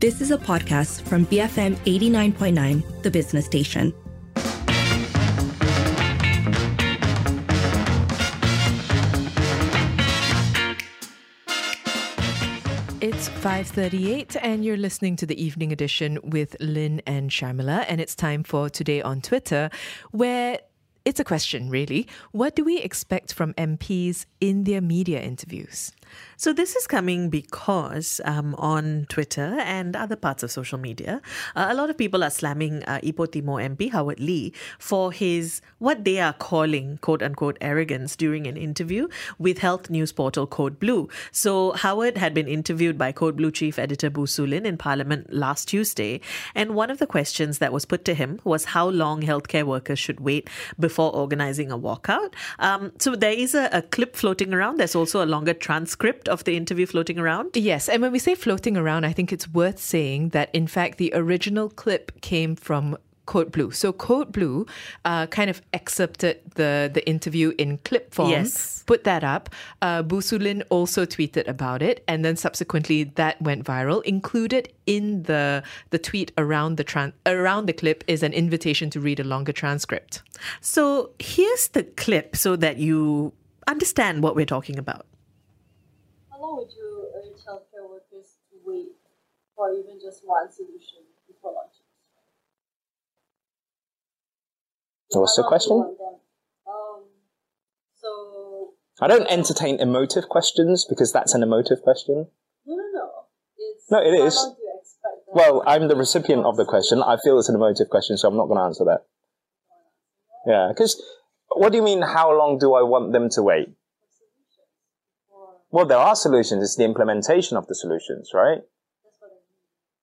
This is a podcast from BFM 89.9, the business station. It's 5:38 and you're listening to the evening edition with Lynn and Sharmila and it's time for today on Twitter where it's a question really. What do we expect from MPs in their media interviews? So, this is coming because um, on Twitter and other parts of social media, uh, a lot of people are slamming uh, Timur MP Howard Lee for his what they are calling quote unquote arrogance during an interview with health news portal CodeBlue. So, Howard had been interviewed by CodeBlue chief editor Boo Su-Lyn in Parliament last Tuesday. And one of the questions that was put to him was how long healthcare workers should wait before organizing a walkout. Um, so, there is a, a clip floating around. There's also a longer transcript of the interview floating around? Yes. And when we say floating around, I think it's worth saying that, in fact, the original clip came from CodeBlue. So CodeBlue uh, kind of excerpted the the interview in clip form, yes. put that up. Uh, Boo Su-Lyn also tweeted about it, and then subsequently that went viral. Included in the the tweet around the tran- around the clip is an invitation to read a longer transcript. So here's the clip so that you understand what we're talking about long would you urge healthcare workers to wait for even just one solution before launching? What's the question? Um, so I don't entertain emotive questions because that's an emotive question. No, no, no. It's no, it is. Well, I'm the recipient of the question. I feel it's an emotive question, so I'm not going to answer that. Yeah, because what do you mean? How long do I want them to wait? Well, there are solutions. It's the implementation of the solutions, right?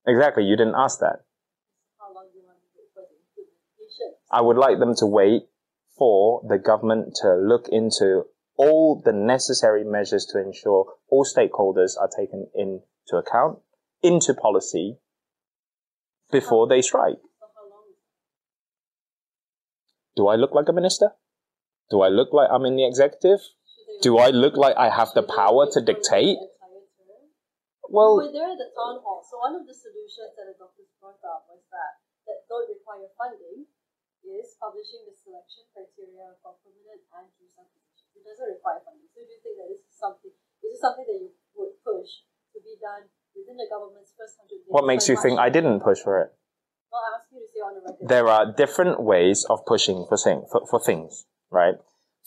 Exactly. You didn't ask that. I would like them to wait for the government to look into all the necessary measures to ensure all stakeholders are taken into account, into policy, before they strike. Do I look like a minister? Do I look like I'm in the executive? Do I look like I have the power to dictate? Well, we were there at the town hall. So one of the solutions that the doctors brought up was that that don't require funding is publishing the selection criteria for permanent and through positions. It doesn't require funding. So do you think that this is something this is something that you would push to be done within the government's first hundred days? What makes you think I didn't push for it? Well, I ask you to say on the record. There are different ways of pushing for, thing, for, for things, right?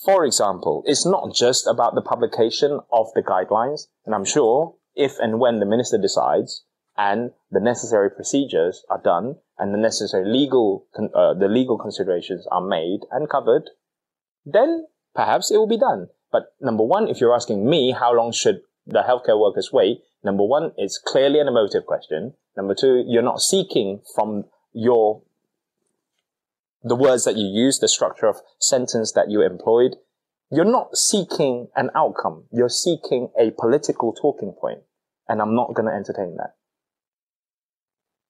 For example, it's not just about the publication of the guidelines, and I'm sure if and when the minister decides and the necessary procedures are done and the necessary legal uh, the legal considerations are made and covered, then perhaps it will be done. But number one, if you're asking me how long should the healthcare workers wait, number one, it's clearly an emotive question. Number two, you're not seeking from your the words that you use, the structure of sentence that you employed, you're not seeking an outcome. You're seeking a political talking point. And I'm not going to entertain that.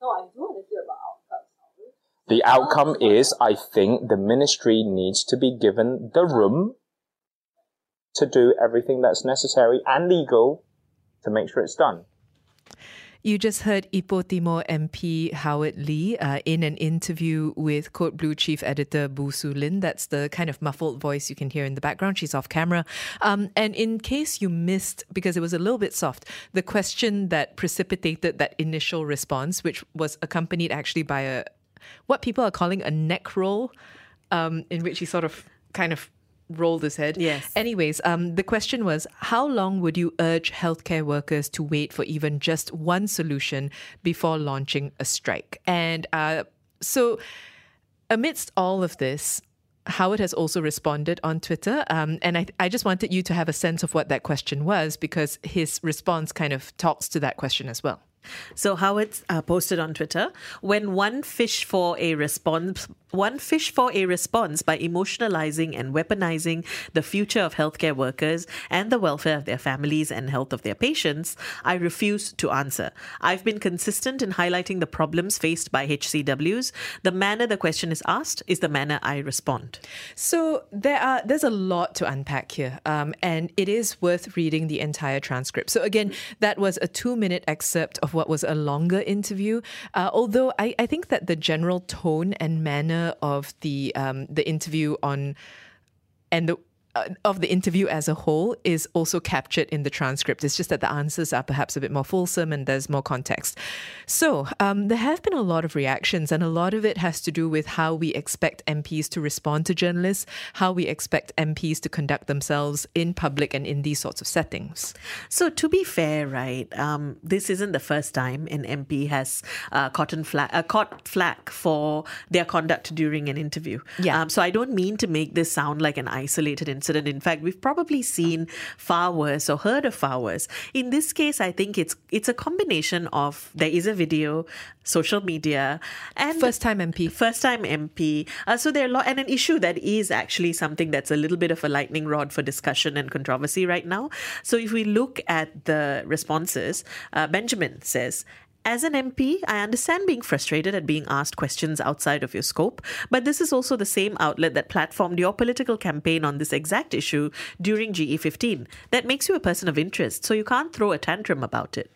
No, I do want to hear about outcomes. The outcome is, I think the ministry needs to be given the room to do everything that's necessary and legal to make sure it's done. You just heard Ipoh Timur MP Howard Lee uh, in an interview with CodeBlue Chief Editor Boo Su-Lyn. That's the kind of muffled voice you can hear in the background. She's off camera. Um, and in case you missed, because it was a little bit soft, the question that precipitated that initial response, which was accompanied actually by a what people are calling a neck roll, um, in which he sort of kind of rolled his head. Yes. Anyways, um, the question was how long would you urge healthcare workers to wait for even just one solution before launching a strike? And uh, so, amidst all of this, Howard has also responded on Twitter. Um, and I, I just wanted you to have a sense of what that question was because his response kind of talks to that question as well. So Howard uh, posted on Twitter, when one fish for a response, one fish for a response by emotionalizing and weaponizing the future of healthcare workers and the welfare of their families and health of their patients, I refuse to answer. I've been consistent in highlighting the problems faced by HCWs. The manner the question is asked is the manner I respond. So there are there's a lot to unpack here, um, and it is worth reading the entire transcript. So again, that was a two minute excerpt of of what was a longer interview. Uh, although I, I think that the general tone and manner of the um, the interview on and the of the interview as a whole is also captured in the transcript. It's just that the answers are perhaps a bit more fulsome and there's more context. So um, there have been a lot of reactions, and a lot of it has to do with how we expect MPs to respond to journalists, how we expect MPs to conduct themselves in public and in these sorts of settings. So to be fair, right, um, this isn't the first time an MP has uh, caught flack, uh, caught flack for their conduct during an interview. Yeah. Um, so I don't mean to make this sound like an isolated incident. In fact, we've probably seen far worse or heard of far worse. In this case, I think it's it's a combination of there is a video, social media, and first time MP, first time MP. Uh, so there are a lot, and an issue that is actually something that's a little bit of a lightning rod for discussion and controversy right now. So if we look at the responses, uh, Benjamin says as an MP, I understand being frustrated at being asked questions outside of your scope, but this is also the same outlet that platformed your political campaign on this exact issue during GE15. That makes you a person of interest, so you can't throw a tantrum about it.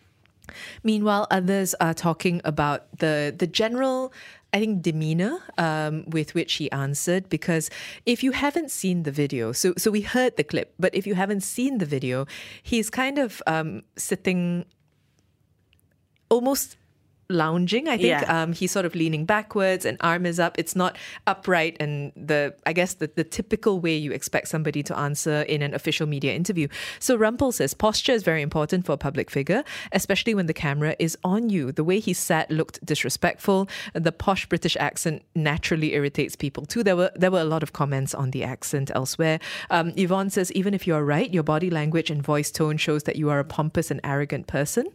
Meanwhile, others are talking about the the general I think demeanor um, with which he answered because if you haven't seen the video, so so we heard the clip, but if you haven't seen the video, he's kind of um, sitting almost lounging. I think Yeah. um, he's sort of leaning backwards and arm is up. It's not upright and the I guess the, the typical way you expect somebody to answer in an official media interview. So Rumpel says posture is very important for a public figure, especially when the camera is on you. The way he sat looked disrespectful. The posh British accent naturally irritates people too. There were there were a lot of comments on the accent elsewhere. Um, Yvonne says even if you are right, your body language and voice tone shows that you are a pompous and arrogant person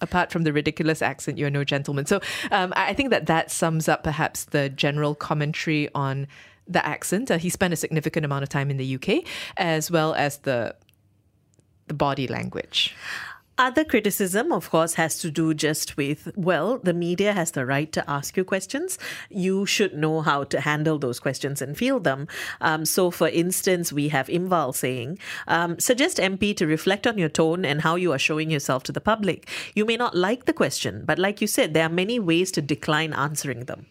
apart from the ridiculous accent, you're no gentleman. So um, I think that that sums up perhaps the general commentary on the accent. Uh, he spent a significant amount of time in the UK, as well as the the body language. Other criticism, of course, has to do just with, well, the media has the right to ask you questions. You should know how to handle those questions and field them. Um, so, for instance, we have Imval saying, um, suggest MP to reflect on your tone and how you are showing yourself to the public. You may not like the question, but like you said, there are many ways to decline answering them.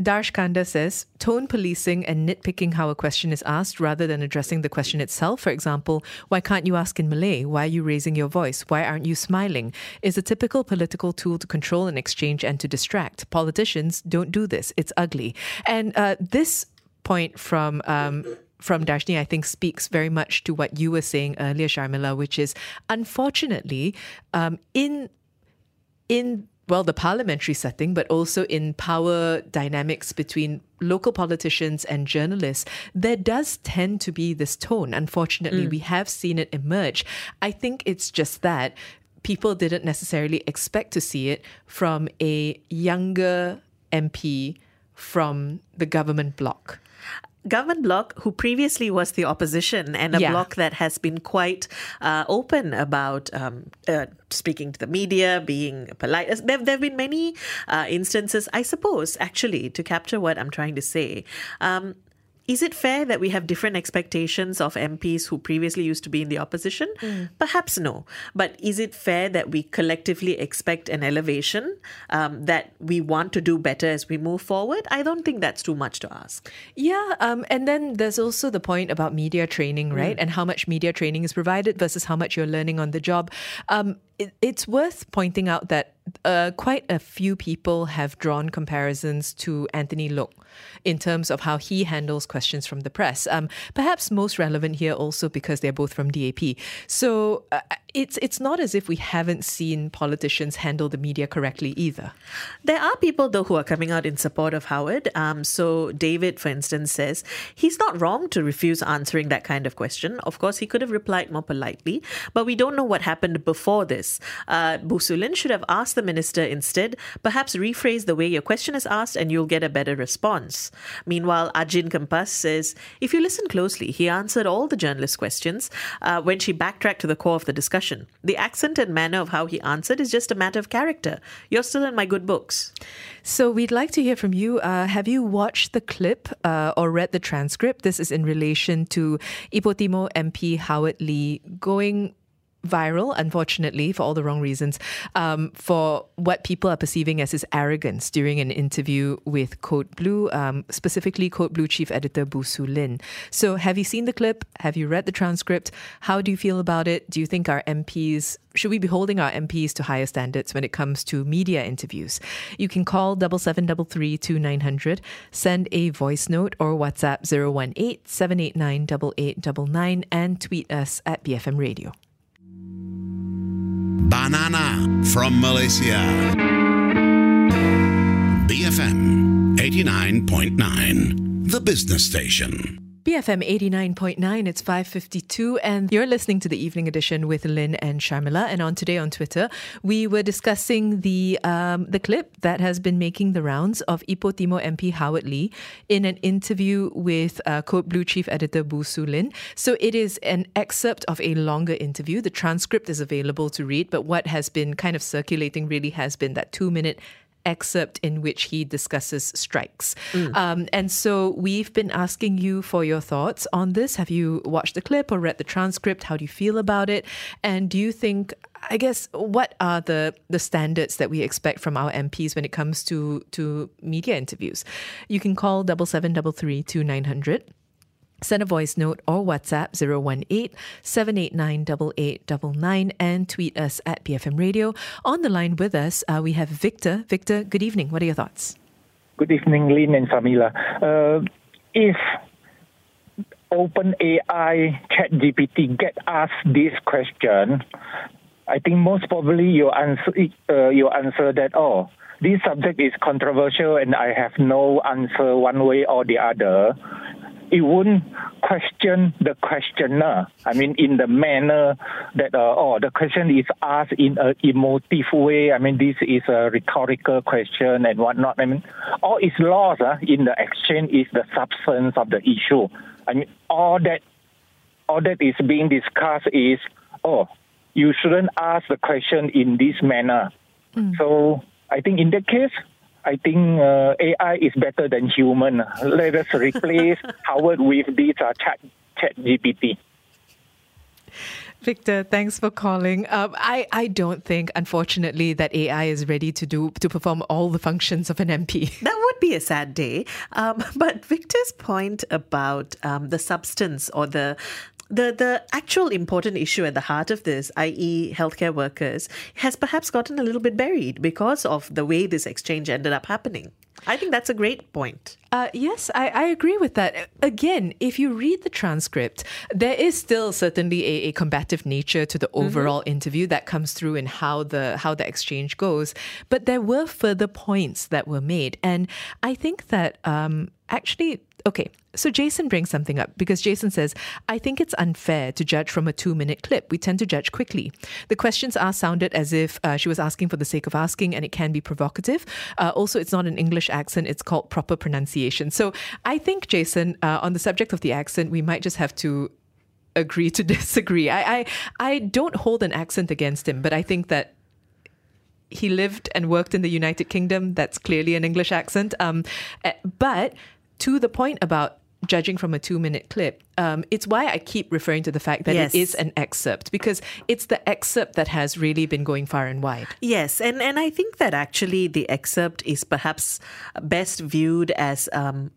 Darsh Kanda says tone policing and nitpicking how a question is asked rather than addressing the question itself. For example, why can't you ask in Malay? Why are you raising your voice? Why aren't you smiling? Is a typical political tool to control an exchange and to distract. Politicians don't do this. It's ugly. And uh, this point from. Um, from Darshni, I think speaks very much to what you were saying earlier, Sharmila, which is unfortunately um, in in well the parliamentary setting but also in power dynamics between local politicians and journalists there does tend to be this tone. Unfortunately mm. we have seen it emerge. I think it's just that people didn't necessarily expect to see it from a younger mp from the government bloc government bloc who previously was the opposition and a Yeah. bloc that has been quite uh, open about um, uh, speaking to the media, being polite. There, there have been many uh, instances, I suppose, actually, to capture what I'm trying to say. Um, is it fair that we have different expectations of MPs who previously used to be in the opposition? Perhaps no. But is it fair that we collectively expect an elevation um, that we want to do better as we move forward? I don't think that's too much to ask. Yeah, um, and then there's also the point about media training, right? And how much media training is provided versus how much you're learning on the job. Um, it, it's worth pointing out that uh, quite a few people have drawn comparisons to Anthony Loke in terms of how he handles questions from the press. Um, perhaps most relevant here also because they're both from DAP. So uh, it's it's not as if we haven't seen politicians handle the media correctly either. There are people, though, who are coming out in support of Howard. Um, so, David, for instance, says he's not wrong to refuse answering that kind of question. Of course, he could have replied more politely, but we don't know what happened before this. Uh, Boo Su-Lyn should have asked the minister instead, perhaps rephrase the way your question is asked and you'll get a better response. Meanwhile, Ajin Kampas says if you listen closely, he answered all the journalist questions uh, when she backtracked to the core of the discussion. The accent and manner of how he answered is just a matter of character. You're still in my good books. So we'd like to hear from you. Uh, have you watched the clip uh, or read the transcript? This is in relation to Ipoh Timur MP Howard Lee going viral, unfortunately, for all the wrong reasons, um, for what people are perceiving as his arrogance during an interview with CodeBlue, um, specifically CodeBlue chief editor Boo Su-Lyn. So, have you seen the clip? Have you read the transcript? How do you feel about it? Do you think our MPs should we be holding our MPs to higher standards when it comes to media interviews? You can call double seven double three two nine hundred, send a voice note or WhatsApp 018 789 8899 and tweet us at BFM Radio. Banana from Malaysia. BFM 89.9, the business station. BFM 89.9, it's 5.52 and you're listening to the evening edition with Lynn and Sharmila. And on today on Twitter, we were discussing the um, the clip that has been making the rounds of Ipoh Timur MP Howard Lee in an interview with uh, CodeBlue Chief Editor Boo Su-Lyn. So it is an excerpt of a longer interview. The transcript is available to read, but what has been kind of circulating really has been that two minute excerpt in which he discusses strikes. Mm. Um, and so we've been asking you for your thoughts on this. Have you watched the clip or read the transcript? How do you feel about it? And do you think, I guess, what are the, the standards that we expect from our MPs when it comes to, to media interviews? You can call double seven double three two nine hundred. Send a voice note or WhatsApp 018 789 8899 and tweet us at BFM Radio. On the line with us, uh, we have Victor. Victor, good evening. What are your thoughts? Good evening, Lynn and Samila. Uh, if OpenAI ChatGPT get asked this question, I think most probably you answer uh, you answer that oh this subject is controversial and I have no answer one way or the other it wouldn't question the questioner. I mean, in the manner that, uh, oh, the question is asked in an emotive way. I mean, this is a rhetorical question and whatnot. I mean, all is lost uh, in the exchange is the substance of the issue. I mean, all that, all that is being discussed is, oh, you shouldn't ask the question in this manner. Mm. So I think in that case, I think uh, AI is better than human. Let us replace Howard with this uh, chat, chat GPT. Victor, thanks for calling. Um, I, I don't think, unfortunately, that AI is ready to do to perform all the functions of an MP. That would be a sad day. Um, but Victor's point about um, the substance or the the the actual important issue at the heart of this, i.e., healthcare workers, has perhaps gotten a little bit buried because of the way this exchange ended up happening. I think that's a great point. Uh, yes, I, I, agree with that. Again, if you read the transcript, there is still certainly a, a combative nature to the mm-hmm. overall mm-hmm. interview that comes through in how the how the exchange goes. But there were further points that were made, and I think that um, actually okay, so Jason brings something up because Jason says, I think it's unfair to judge from a two minute clip. We tend to judge quickly. The questions are sounded as if uh, she was asking for the sake of asking, and it can be provocative. Uh, also, it's not an English accent, it's called proper pronunciation. So I think, Jason, uh, on the subject of the accent, we might just have to agree to disagree. I, I, I don't hold an accent against him, but I think that he lived and worked in the United Kingdom. That's clearly an English accent. Um, eh, but to the point about judging from a two minute clip, um, it's why I keep referring to the fact that yes. it is an excerpt because it's the excerpt that has really been going far and wide. Yes, and, and I think that actually the excerpt is perhaps best viewed as um,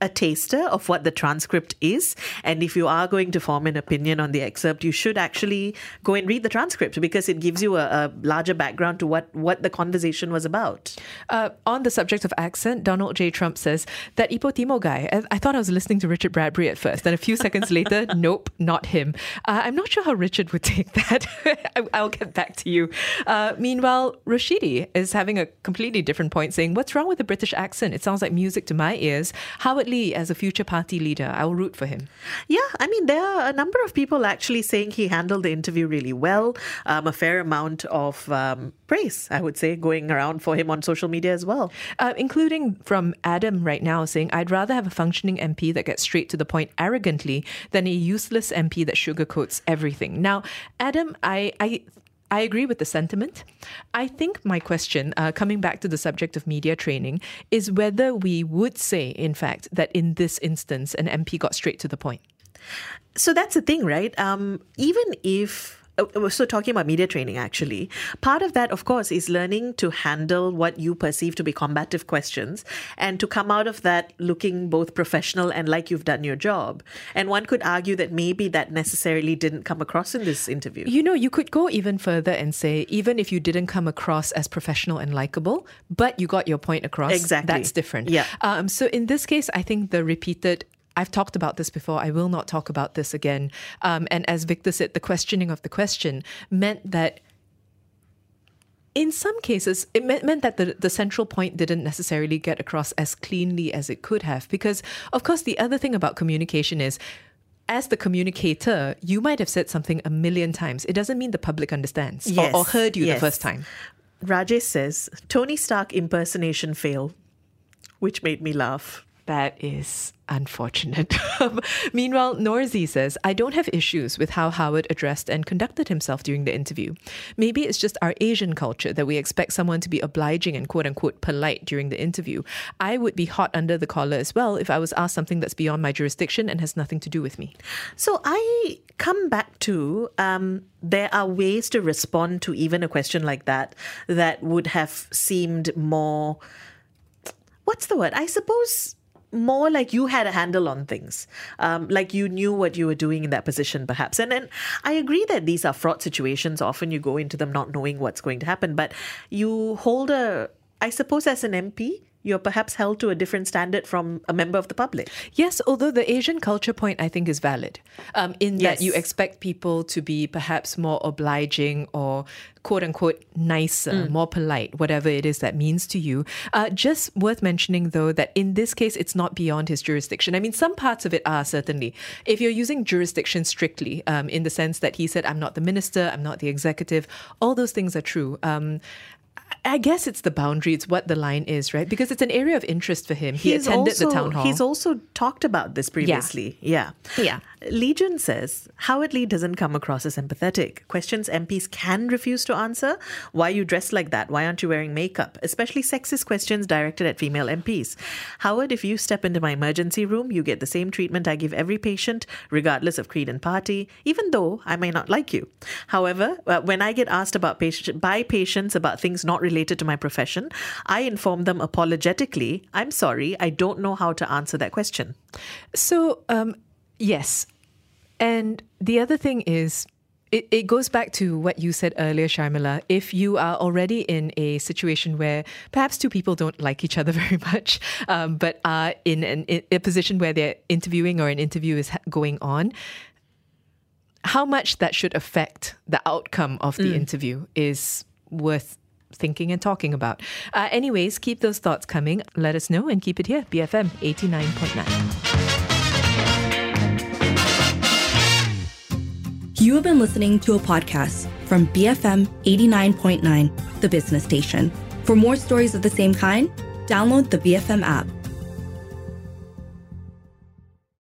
a taster of what the transcript is. And if you are going to form an opinion on the excerpt, you should actually go and read the transcript because it gives you a, a larger background to what, what the conversation was about. Uh, on the subject of accent, Donald J. Trump says that Ipoh Timur guy, I, I, thought I was listening to Richard Bradbury at first. Then a few seconds later, nope, not him. Uh, I'm not sure how Richard would take that. I, will get back to you. Uh, meanwhile, Rashidi is having a completely different point saying, What's wrong with the British accent? It sounds like music to my ears. How As a future party leader. I will root for him. Yeah, I mean, there are a number of people actually saying he handled the interview really well. Um, a fair amount of um, praise, I would say, going around for him on social media as well. Uh, including from Adam right now saying, I'd rather have a functioning MP that gets straight to the point arrogantly than a useless MP that sugarcoats everything. Now, Adam, I, I I agree with the sentiment. I think my question, uh, coming back to the subject of media training, is whether we would say, in fact, that in this instance, an MP got straight to the point. So that's the thing, right? Um, even if so talking about media training actually part of that of course is learning to handle what you perceive to be combative questions and to come out of that looking both professional and like you've done your job and one could argue that maybe that necessarily didn't come across in this interview You know, you could go even further and say, even if you didn't come across as professional and likable, but you got your point across, Exactly. that's different. Yeah. Um, so in this case, I think the repeated. I've talked about this before. I will not talk about this again. Um, and as Victor said, the questioning of the question meant that in some cases, it meant, meant that the, the central point didn't necessarily get across as cleanly as it could have. Because, of course, the other thing about communication is as the communicator, you might have said something a million times. It doesn't mean the public understands Yes, or, or heard you yes. the first time. rajesh says tony stark impersonation fail which made me laugh That is unfortunate. Meanwhile, Norzi says, I don't have issues with how Howard addressed and conducted himself during the interview. Maybe it's just our Asian culture that we expect someone to be obliging and quote unquote polite during the interview. I would be hot under the collar as well if I was asked something that's beyond my jurisdiction and has nothing to do with me. So I come back to um, there are ways to respond to even a question like that that would have seemed more. What's the word? I suppose more like you had a handle on things, um, like you knew what you were doing in that position, perhaps. And then I agree that these are fraught situations. Often you go into them not knowing what's going to happen, but you hold a. I suppose as an MP, you're perhaps held to a different standard from a member of the public. Yes, although the Asian culture point I think is valid, um, in that you expect people to be perhaps more obliging or quote unquote nicer, more polite, whatever it is that means to you. Uh, just worth mentioning though that in this case it's not beyond his jurisdiction. I mean, some parts of it are certainly. If you're using jurisdiction strictly, um, in the sense that he said, "I'm not the minister, I'm not the executive," all those things are true. Um, I guess it's the boundary, it's what the line is, right? Because it's an area of interest for him. He He's attended also, the town hall. He's also talked about this previously. Yeah. Yeah. Legion says Howard Lee doesn't come across as empathetic. Questions MPs can refuse to answer. Why you dressed like that? Why aren't you wearing makeup? Especially sexist questions directed at female MPs. Howard, if you step into my emergency room, you get the same treatment I give every patient, regardless of creed and party, even though I may not like you. However, uh, when I get asked about patient, by patients about things not related to my profession, I inform them apologetically, I'm sorry, I don't know how to answer that question. So, um, yes. And the other thing is, it, it goes back to what you said earlier, Sharmila. If you are already in a situation where perhaps two people don't like each other very much, um, but are in, an, in a position where they're interviewing or an interview is going on, how much that should affect the outcome of the interview is worth thinking and talking about. Uh, anyways, keep those thoughts coming. Let us know and keep it here. BFM 89.9. You have been listening to a podcast from BFM 89.9, the business station. For more stories of the same kind, download the BFM app.